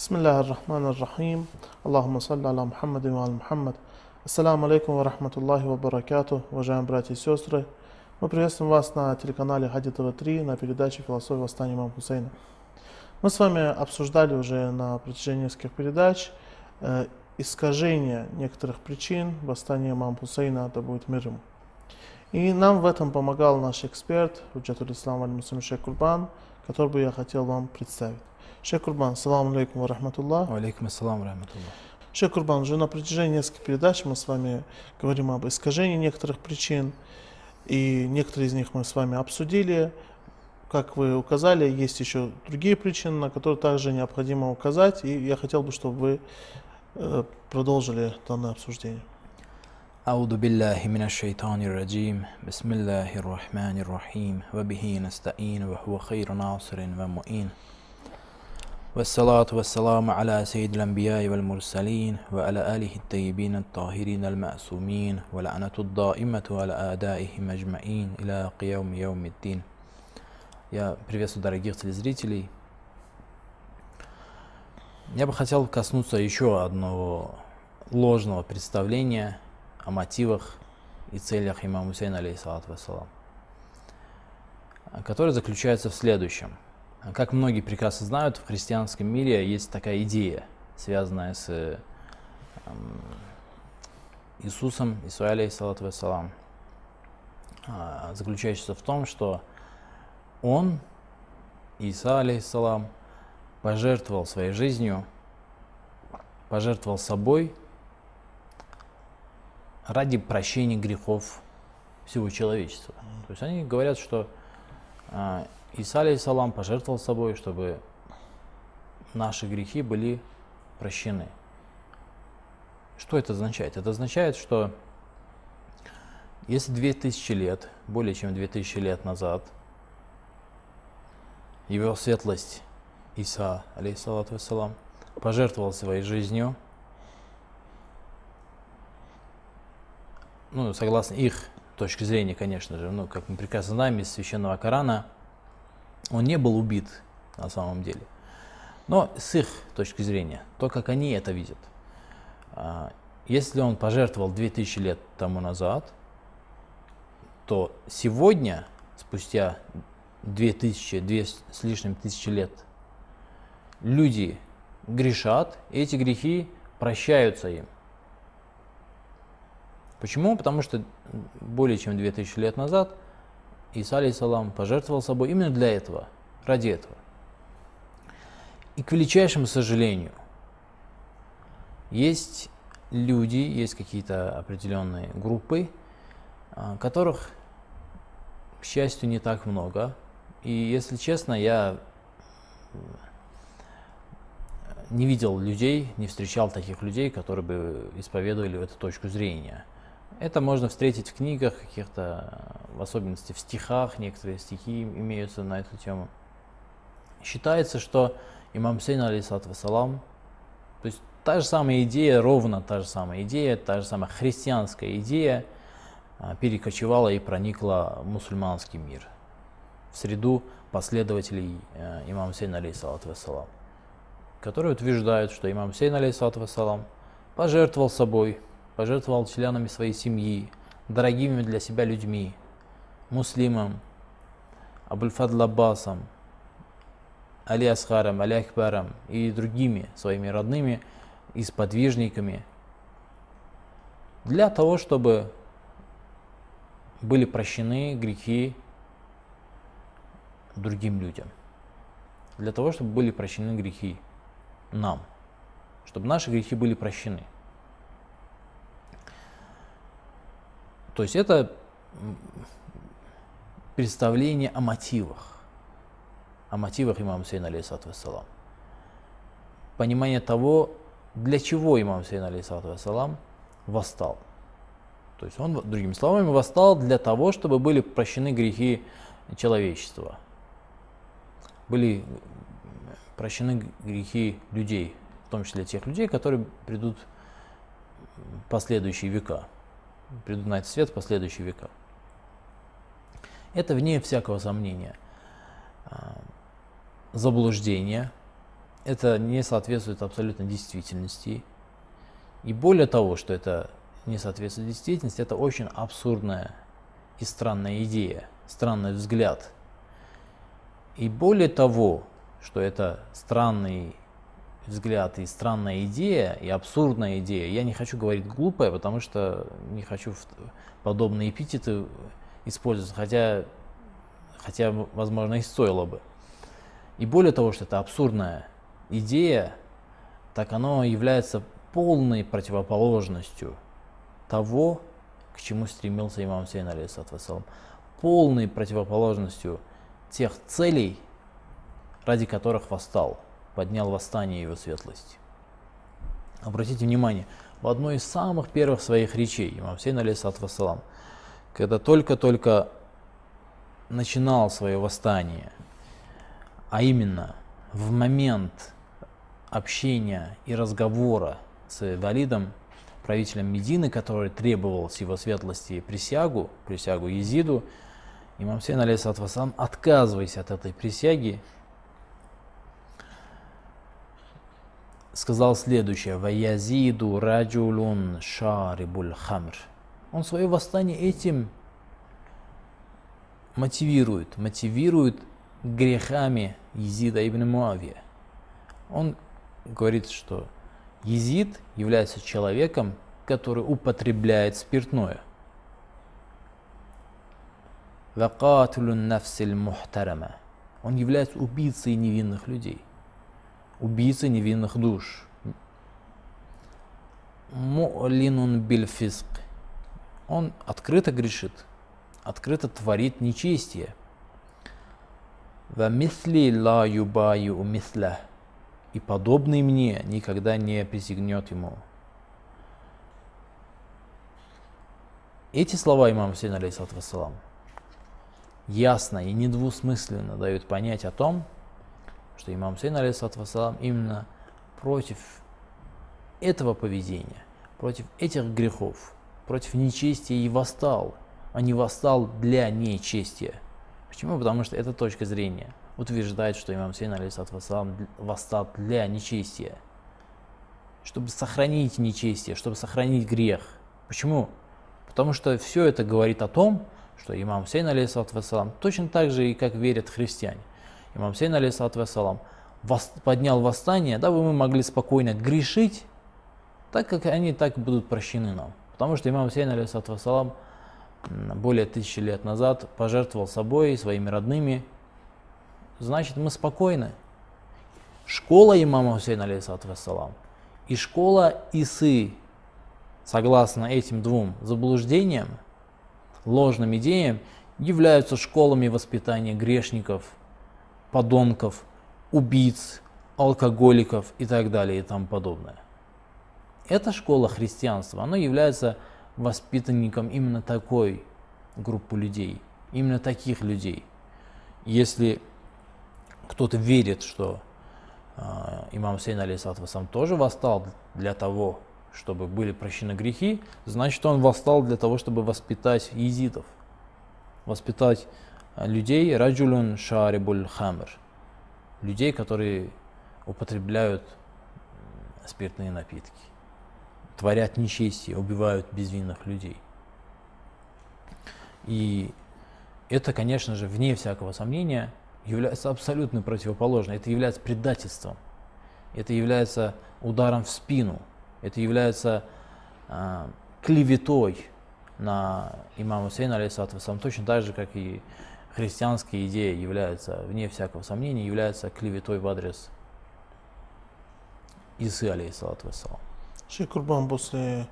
بسم الله الرحمن الرحيم اللهم صل على محمد وعلى محمد Ассаламу алейкум ва рахматуллахи ва баракату, уважаемые братья и сестры. Мы приветствуем вас на телеканале Хади ТВ-3 на передаче «Философия восстания имама Хусейна». Мы с вами обсуждали уже на протяжении нескольких передач э, искажение некоторых причин восстания имама Хусейна, да будет мир ему. И нам в этом помогал наш эксперт, Уджатуль Ислам Аль-Мусlim Шейх Курбан, который бы я хотел вам представить. Шейх Курбан, салам алейкум ва рахматуллах. Алейкум ассалам рахматуллах. Шейх Курбан, уже на протяжении нескольких передач мы с вами говорим об искажении некоторых причин, и некоторые из них мы с вами обсудили. Как вы указали, есть еще другие причины, на которые также необходимо указать, и я хотел бы, чтобы вы э, продолжили данное обсуждение. أعوذ بالله من الشيطان الرجيم بسم الله الرحمن الرحيم وبه نستعين وهو خير ناصر ومؤين والصلاة والسلام على سيد الأنبياء والمرسلين وعلى آله الطيبين الطاهرين المأسومين ولعنة الدائمة على أعدائهم أجمعين إلى قيام يوم الدين Я приветствую дорогих телезрителей. Я бы хотел коснуться еще одного ложного представления о мотивах и целях имама Хусейна, алейхиссалату вассалам, которое заключается в следующем – как многие прекрасно знают, в христианском мире есть такая идея, связанная с э, Иисусом, Ису алейхиссалату вассалам, а, заключающаяся в том, что он, Иса алейхиссалам, пожертвовал своей жизнью, пожертвовал собой ради прощения грехов всего человечества. То есть они говорят, что а, Иса, алейхиссалам, пожертвовал собой, чтобы наши грехи были прощены. Что это означает? Это означает, что если 2000 лет, более чем 2000 лет назад, его светлость Иса, алейхиссалату вассалам, пожертвовал своей жизнью, ну, согласно их точки зрения, конечно же, ну, как мы прекрасно знаем из священного Корана – он не был убит на самом деле. Но с их точки зрения, то, как они это видят. А, если он пожертвовал 2000 лет тому назад, то сегодня, спустя 2000, 2 с лишним тысячи лет, люди грешат, и эти грехи прощаются им. Почему? Потому что более чем 2000 лет назад – Иса, алейсалам, пожертвовал собой именно для этого, ради этого. И к величайшему сожалению, есть люди, есть какие-то определенные группы, а, которых, к счастью, не так много. И если честно, я не видел людей, не встречал таких людей, которые бы исповедовали эту точку зрения. Это можно встретить в книгах каких-то, в особенности в стихах, некоторые стихи имеются на эту тему. Считается, что имам Сейн, алейсалат вассалам, то есть та же самая идея, ровно та же самая идея, та же самая христианская идея а, перекочевала и проникла в мусульманский мир, в среду последователей э, имама Сейна, алейсалат вассалам, которые утверждают, что имам Сейн, алейсалат вассалам, пожертвовал собой – пожертвовал членами своей семьи, дорогими для себя людьми, муслимом, Абульфадл Аббасом, Али Асхаром, Али Акбаром и другими своими родными и сподвижниками для того, чтобы были прощены грехи другим людям. Для того, чтобы были прощены грехи нам. Чтобы наши грехи были прощены. То есть это представление о мотивах, о мотивах имама Сейна, алейхиссалату вассалам. Понимание того, для чего имам Сейн, алейхиссалату вассалам, восстал. То есть он, другими словами, восстал для того, чтобы были прощены грехи человечества. Были прощены грехи людей, в том числе тех людей, которые придут в последующие века придут на этот свет в последующие века. Это вне всякого сомнения. А, заблуждение, это не соответствует абсолютно действительности. И более того, что это не соответствует действительности, это очень абсурдная и странная идея, странный взгляд. И более того, что это странный взгляд и странная идея, и абсурдная идея, я не хочу говорить глупая, потому что не хочу подобные эпитеты использовать, хотя, хотя возможно, и стоило бы. И более того, что это абсурдная идея, так оно является полной противоположностью того, к чему стремился имам Сейн, алейхиссалам, полной противоположностью тех целей, ради которых восстал, поднял восстание его светлости. Обратите внимание, в одной из самых первых своих речей имам Сейн, алейхиссалам, когда только-только начинал свое восстание, а именно в момент общения и разговора с Валидом, правителем Медины, который требовал с его светлости присягу, присягу Езиду, имам Сейн, алейхиссалам, отказываясь от этой присяги, сказал следующее. «Ваязиду раджулун шарибуль хамр». Он свое восстание этим мотивирует, мотивирует грехами Езида ибн Муавия. Он говорит, что Езид является человеком, который употребляет спиртное. Он является убийцей невинных людей, убийцей невинных душ. Му'линун бильфиск. Он открыто грешит, открыто творит нечестие. Вамисли ла юбаю мисля. И подобный мне никогда не присягнет ему. Эти слова имама Хусейна, алейхиссалату вассалам, ясно и недвусмысленно дают понять о том, что имам алейхиссалату вассалам, именно против этого поведения, против этих грехов, против нечестия и восстал, а не восстал для нечестия. Почему? Потому что эта точка зрения утверждает, что имам Сейн вассалам, восстал для нечестия, чтобы сохранить нечестие, чтобы сохранить грех. Почему? Потому что все это говорит о том, что имам Сейн, вассалам, точно так же и как верят христиане. Имам Сейн, вассалам, поднял восстание, дабы мы могли спокойно грешить, так как они так будут прощены нам. Потому что имам Сейн, вассалам, более тысячи лет назад пожертвовал собой, своими родными, значит мы спокойны. Школа имама Хусейна, алейхиссалам, и школа Исы, согласно этим двум заблуждениям, ложным идеям, являются школами воспитания грешников, подонков, убийц, алкоголиков и так далее и тому подобное. Эта школа христианства, она является воспитанником именно такой группы людей, именно таких людей. Если кто-то верит, что э, имам Сейн алейсалату сам тоже восстал для того, чтобы были прощены грехи, значит он восстал для того, чтобы воспитать езидов, воспитать людей раджулун шарибуль хамр, людей, которые употребляют спиртные напитки творят нечестие, убивают безвинных людей. И это, конечно же, вне всякого сомнения, является абсолютно противоположным. Это является предательством. Это является ударом в спину. Это является э, клеветой на имама Хусейна, алейсалату точно так же, как и христианские идеи являются, вне всякого сомнения, являются клеветой в адрес Исы, алейсалату вассалам. Шейх Курбан, после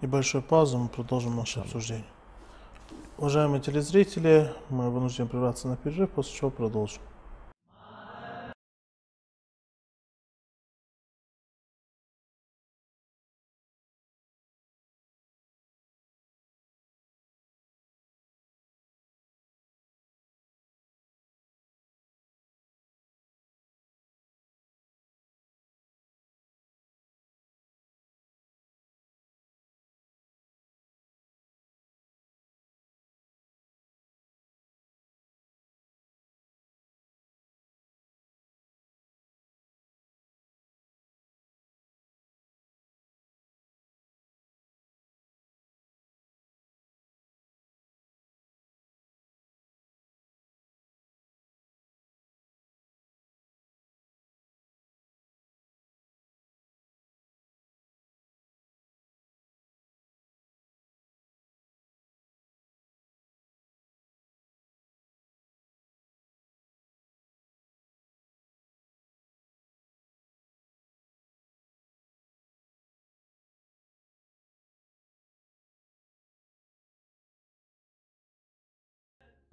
небольшой паузы мы продолжим наше обсуждение. Уважаемые телезрители, мы вынуждены прерваться на перерыв, после чего продолжим.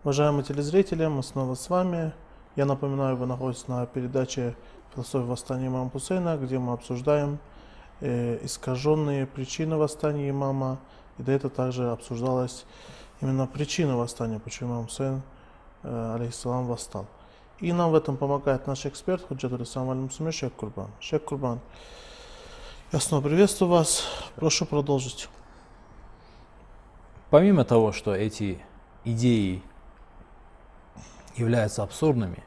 Уважаемые телезрители, мы снова с вами. Я напоминаю, вы находитесь на передаче «Философия восстания имама Хусейна», где мы обсуждаем э, искаженные причины восстания имама. И до этого также обсуждалась именно причина восстания, почему имам Хусейн, э, алейхиссалам, восстал. И нам в этом помогает наш эксперт Худжат Алисам Аль-Мусуми Шейх Курбан. Шейх Курбан, я снова приветствую вас. Прошу продолжить. Помимо того, что эти идеи являются абсурдными,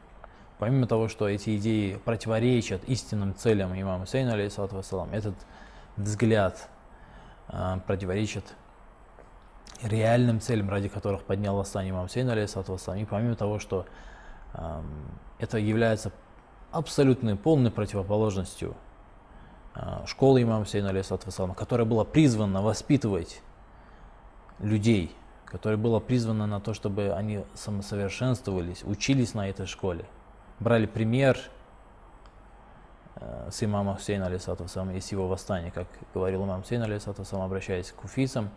помимо того, что эти идеи противоречат истинным целям имама Сейна, алейхиссалату вассалам, этот взгляд э, противоречит реальным целям, ради которых поднял восстание имам Сейна, алейхиссалату вассалам, и помимо того, что э, это является абсолютной полной противоположностью э, школы имама Сейна, алейхиссалату вассалам, которая была призвана воспитывать людей, которое было призвано на то, чтобы они самосовершенствовались, учились на этой школе, брали пример э, с имама Хусейна, алейсату и с его восстания, как говорил имам Хусейн, алейсату обращаясь к куфийцам,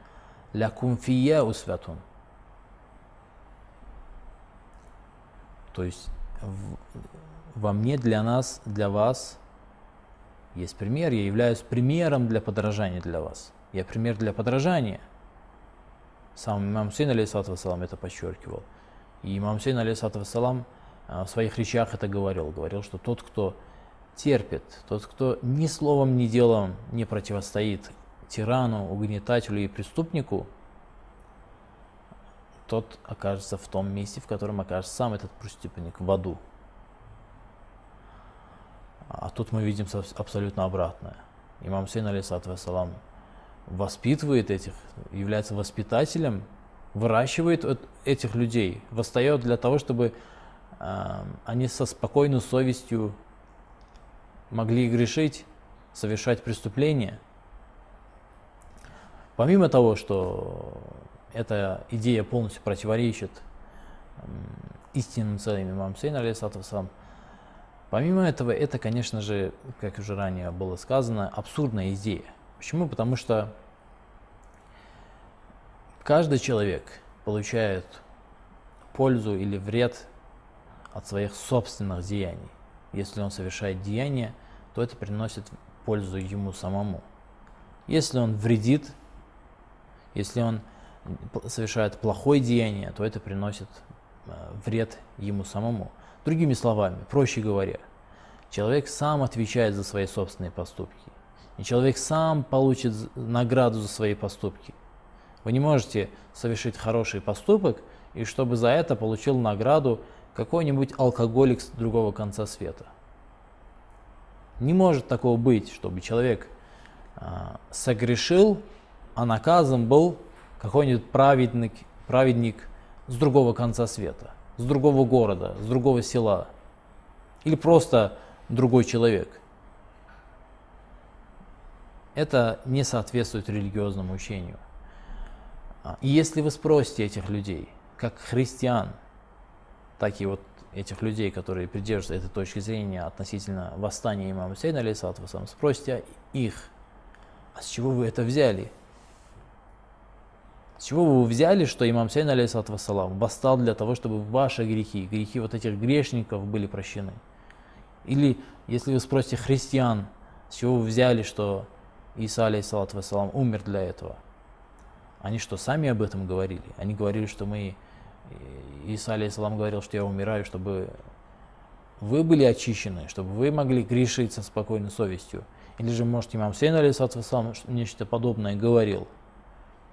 «Ля кумфия усвятун». То есть во мне для нас, для вас есть пример, я являюсь примером для подражания для вас. Я пример для подражания – сам имам Хусейн, алейхиссалату вассалам, это подчеркивал. И имам Хусейн, алейхиссалату вассалам, а, в своих речах это говорил. Говорил, что тот, кто терпит, тот, кто ни словом, ни делом не противостоит тирану, угнетателю и преступнику, тот окажется в том месте, в котором окажется сам этот преступник, в аду. А тут мы видим абсолютно обратное. Имам Хусейн, алейхиссалату вассалам, воспитывает этих, является воспитателем, выращивает этих людей, восстает для того, чтобы э, они со спокойной совестью могли грешить, совершать преступления. Помимо того, что эта идея полностью противоречит истинным целям имама Сейна, алейхиссалам, помимо этого, это, конечно же, как уже ранее было сказано, абсурдная идея. Почему? Потому что каждый человек получает пользу или вред от своих собственных деяний. Если он совершает деяние, то это приносит пользу ему самому. Если он вредит, если он совершает плохое деяние, то это приносит э, вред ему самому. Другими словами, проще говоря, человек сам отвечает за свои собственные поступки. И человек сам получит награду за свои поступки. Вы не можете совершить хороший поступок, и чтобы за это получил награду какой-нибудь алкоголик с другого конца света. Не может такого быть, чтобы человек а, согрешил, а наказан был какой-нибудь праведник, праведник с другого конца света, с другого города, с другого села. Или просто другой человек – это не соответствует религиозному учению. А, и если вы спросите этих людей, как христиан, так и вот этих людей, которые придерживаются этой точки зрения относительно восстания имама Сейна, алейсалату спросите их, а с чего вы это взяли? С чего вы взяли, что имам Сейн, алейсалату вассалам, восстал для того, чтобы ваши грехи, грехи вот этих грешников были прощены? Или, если вы спросите христиан, с чего вы взяли, что Иса, алейхиссалату вассалам, умер для этого. Они что, сами об этом говорили? Они говорили, что мы... Иса, алейхиссалам, говорил, что я умираю, чтобы вы были очищены, чтобы вы могли грешить со спокойной совестью. Или же, может, имам Сейн, алейхиссалату вассалам, нечто подобное говорил.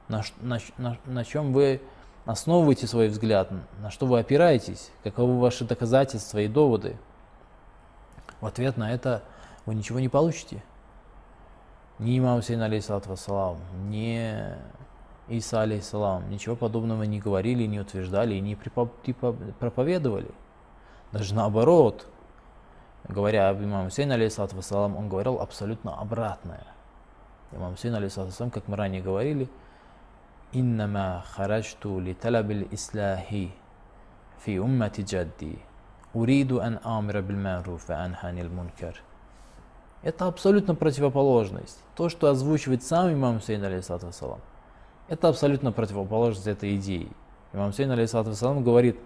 На, на, на, на чем вы основываете свой взгляд, на что вы опираетесь, каковы ваши доказательства и доводы. В ответ на это вы ничего не получите ни имам Сейн, алейхиссалату ни Иса, алейхиссалам, ничего подобного не говорили, не утверждали и не типа, проповедовали. Даже наоборот, говоря об имаме Сейне, алейхиссалату вассалам, он говорил абсолютно обратное. Имам Сейн, алейхиссалату вассалам, как мы ранее говорили, «Иннама хараджту ли талабиль ислахи фи уммати джадди, уриду ан амира биль маруф ва анханил мункар» это абсолютно противоположность. То, что озвучивает сам имам Сейн, алейхиссалам, это абсолютно противоположность этой идеи. Имам Сейн, алейхиссалам, говорит,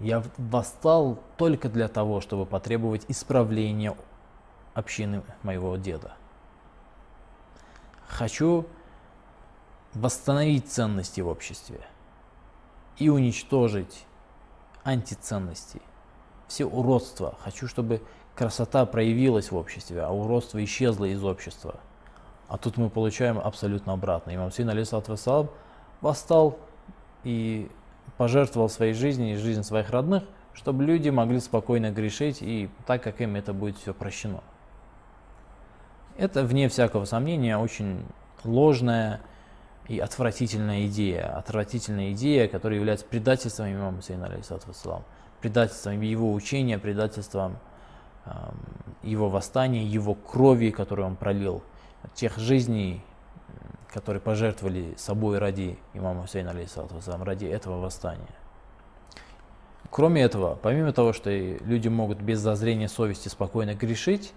я восстал только для того, чтобы потребовать исправления общины моего деда. Хочу восстановить ценности в обществе и уничтожить антиценности, все уродства. Хочу, чтобы красота проявилась в обществе, а уродство исчезло из общества. А тут мы получаем абсолютно обратно. Имам Син, алейсалату вассалам, восстал и пожертвовал своей жизнью и жизнью своих родных, чтобы люди могли спокойно грешить и так, как им это будет все прощено. Это, вне всякого сомнения, очень ложная и отвратительная идея. Отвратительная идея, которая является предательством имама Хусейна, алейхиссалам, предательством его учения, предательством его восстания, его крови, которую он пролил, тех жизней, которые пожертвовали собой ради имама Хусейна, ради этого восстания. Кроме этого, помимо того, что люди могут без зазрения совести спокойно грешить,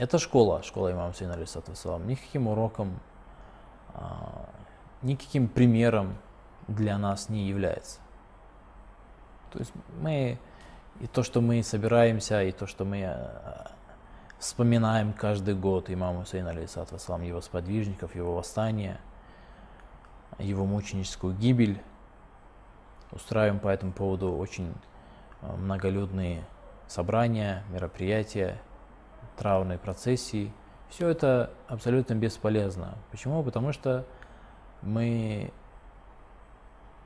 Это школа, школа имама Сейна, алейсалам. Никаким уроком, а, никаким примером для нас не является. То есть мы, и то, что мы собираемся, и то, что мы а, вспоминаем каждый год имама Хусейна, алейсалам, его сподвижников, его восстание, его мученическую гибель, устраиваем по этому поводу очень а, многолюдные собрания, мероприятия, траурной процессии. Все это абсолютно бесполезно. Почему? Потому что мы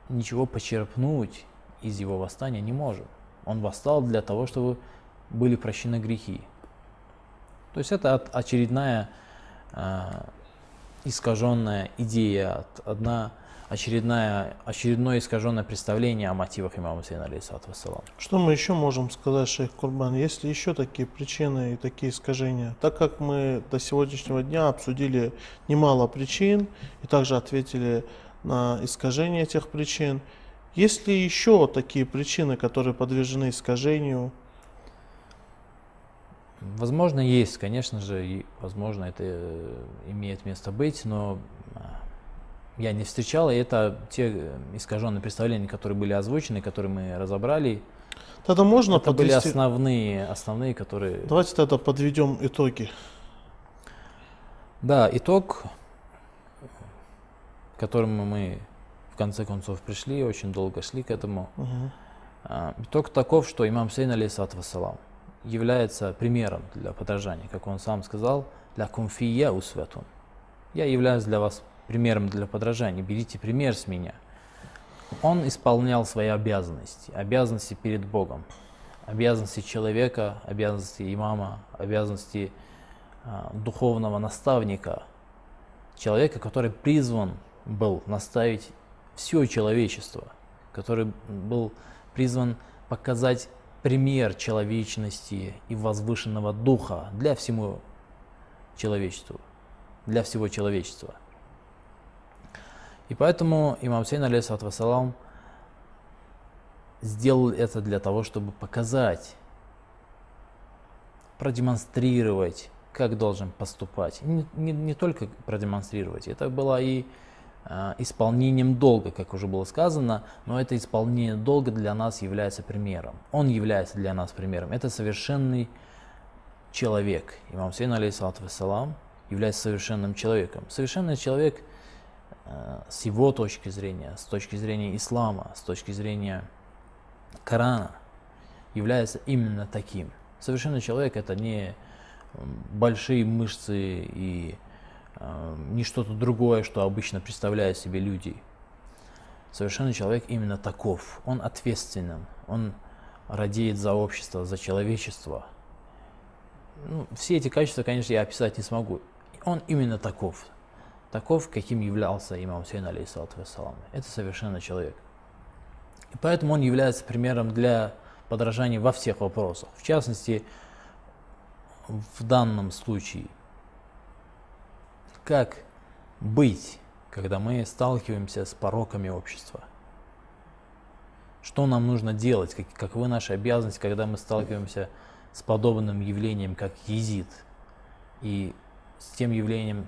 ничего почерпнуть из его восстания не можем. Он восстал для того, чтобы были прощены грехи. То есть это очередная э, искаженная идея, одна очередная, очередное искаженное представление о мотивах имама Сейна, алейхиссалату вассалам. Что мы еще можем сказать, шейх Курбан? Есть ли еще такие причины и такие искажения? Так как мы до сегодняшнего дня обсудили немало причин и также ответили на искажение этих причин, есть ли еще такие причины, которые подвержены искажению? Возможно, есть, конечно же, и возможно это э, имеет место быть, но я не встречал, и это те э, искаженные представления, которые были озвучены, которые мы разобрали. Тогда можно это подвести... были основные, основные, которые... Давайте тогда подведем итоги. Да, итог, к которому мы в конце концов пришли, очень долго шли к этому. Угу. Итог таков, что имам Сейн, алейсалату вассалам, является примером для подражания, как он сам сказал, для кумфия усвятун. Я являюсь для вас примером для подражания. Берите пример с меня. Он исполнял свои обязанности, обязанности перед Богом, обязанности человека, обязанности имама, обязанности э, духовного наставника, человека, который призван был наставить все человечество, который был призван показать пример человечности и возвышенного духа для всему человечеству, для всего человечества – и поэтому имам Сейн, алейхиссалам, сделал это для того, чтобы показать, продемонстрировать, как должен поступать. Не, не, не только продемонстрировать, это было и исполнением долга, как уже было сказано, но это исполнение долга для нас является примером. Он является для нас примером. Это совершенный человек. Имам Сейн, алейхиссалам, является совершенным человеком. Совершенный человек – Э, с его точки зрения, с точки зрения ислама, с точки зрения Корана, является именно таким. Совершенно человек это не большие мышцы и не что-то другое, что обычно представляют себе люди. Совершенно человек именно таков. Он ответственен, он радеет за общество, за человечество. Ну, все эти качества, конечно, я описать не смогу. Он именно таков таков, каким являлся имам Хусейн, алейхиссалату вассалам. Это совершенно человек. И поэтому он является примером для подражания во всех вопросах. В частности, в данном случае, как быть, когда мы сталкиваемся с пороками общества. Что нам нужно делать, как, каковы наши обязанности, когда мы сталкиваемся с подобным явлением, как езид, и с тем явлением,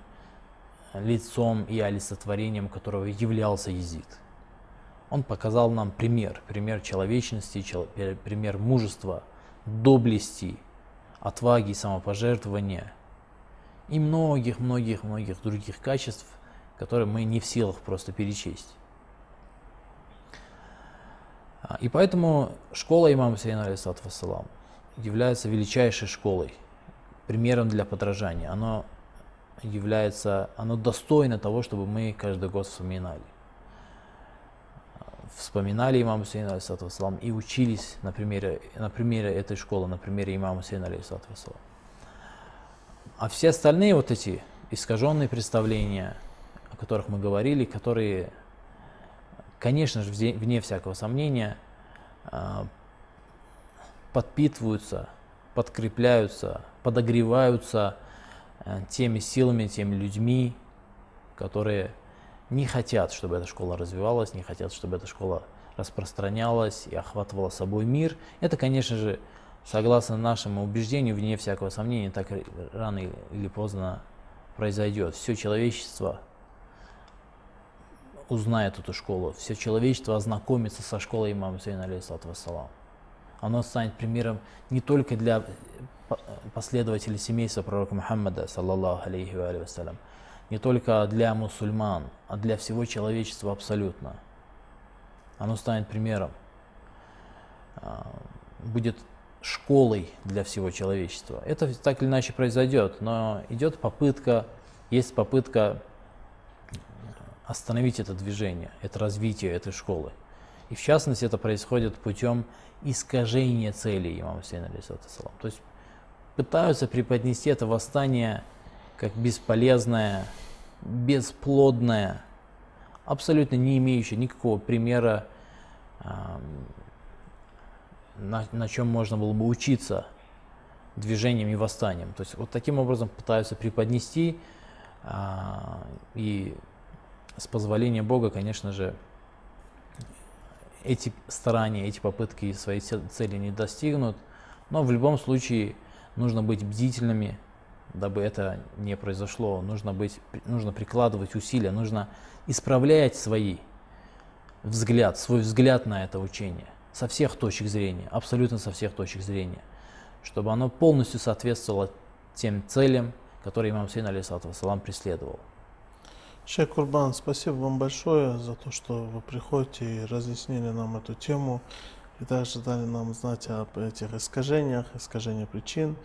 лицом и олицетворением которого являлся Езид. Он показал нам пример, пример человечности, пример мужества, доблести, отваги, самопожертвования и многих-многих-многих других качеств, которые мы не в силах просто перечесть. А, и поэтому школа имама Сейна алейсалату вассалам является величайшей школой, примером для подражания. Оно является, оно достойно того, чтобы мы каждый год вспоминали. Вспоминали имама Сейна алейсалату вассалам и учились на примере, на примере этой школы, на примере имама Сейна алейсалату вассалам. А все остальные вот эти искаженные представления, о которых мы говорили, которые конечно же, вне всякого сомнения, а, подпитываются, подкрепляются, подогреваются а, теми силами, теми людьми, которые не хотят, чтобы эта школа развивалась, не хотят, чтобы эта школа распространялась и охватывала собой мир. Это, конечно же, согласно нашему убеждению, вне всякого сомнения, так рано или поздно произойдет. Все человечество узнает эту школу, все человечество ознакомится со школой имама Сейна, алейхиссалату вассалам. Оно станет примером не только для последователей семейства пророка Мухаммада, саллаллаху алейхи вассалям, не только для мусульман, а для всего человечества абсолютно. Оно станет примером, а, будет школой для всего человечества. Это так или иначе произойдет, но идет попытка, есть попытка остановить это движение, это развитие этой школы. И в частности это происходит путем искажения целей имама Хусейна, то есть пытаются преподнести это восстание как бесполезное, бесплодное, абсолютно не имеющее никакого примера, на, на чем можно было бы учиться движением и восстанием. То есть вот таким образом пытаются преподнести а, и с позволения Бога, конечно же, эти старания, эти попытки своей цели не достигнут, но в любом случае нужно быть бдительными, дабы это не произошло. Нужно, быть, нужно прикладывать усилия, нужно исправлять свои взгляд, свой взгляд на это учение со всех точек зрения, абсолютно со всех точек зрения, чтобы оно полностью соответствовало тем целям, которые имам Сейн, алейсалату вассалам, преследовал. Шейх Курбан, спасибо вам большое за то, что вы приходите и разъяснили нам эту тему и также дали нам знать об этих искажениях, искажениях причин.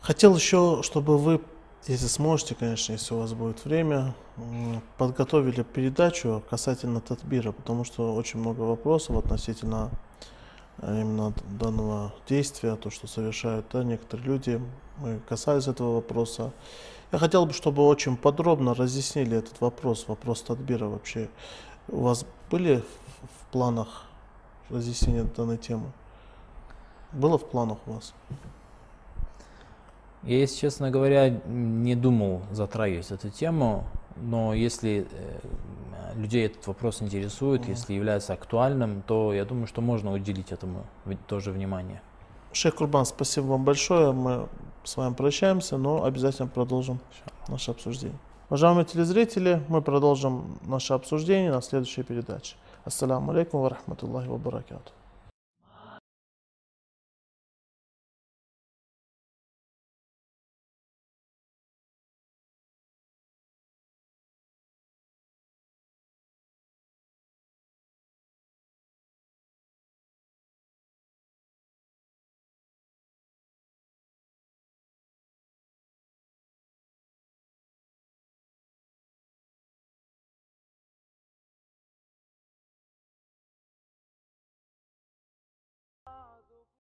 Хотел еще, чтобы вы, если сможете, конечно, если у вас будет время, подготовили передачу касательно Татбира, потому что очень много вопросов относительно э, именно данного действия, то, что совершают да, некоторые люди. Мы касались этого вопроса. Я хотел бы, чтобы очень подробно разъяснили этот вопрос, вопрос Тадбира вообще. У вас были в планах разъяснения данной темы? Было в планах у вас? Я, если честно говоря, не думал затрагивать эту тему, но если э, людей этот вопрос интересует, mm. если является актуальным, то я думаю, что можно уделить этому тоже внимание. Шейх Курбан, спасибо вам большое. Мы с вами прощаемся, но обязательно продолжим наше обсуждение. Уважаемые телезрители, мы продолжим наше обсуждение на следующей передаче. Ассаламу алейкум ва рахматуллахи ва баракату.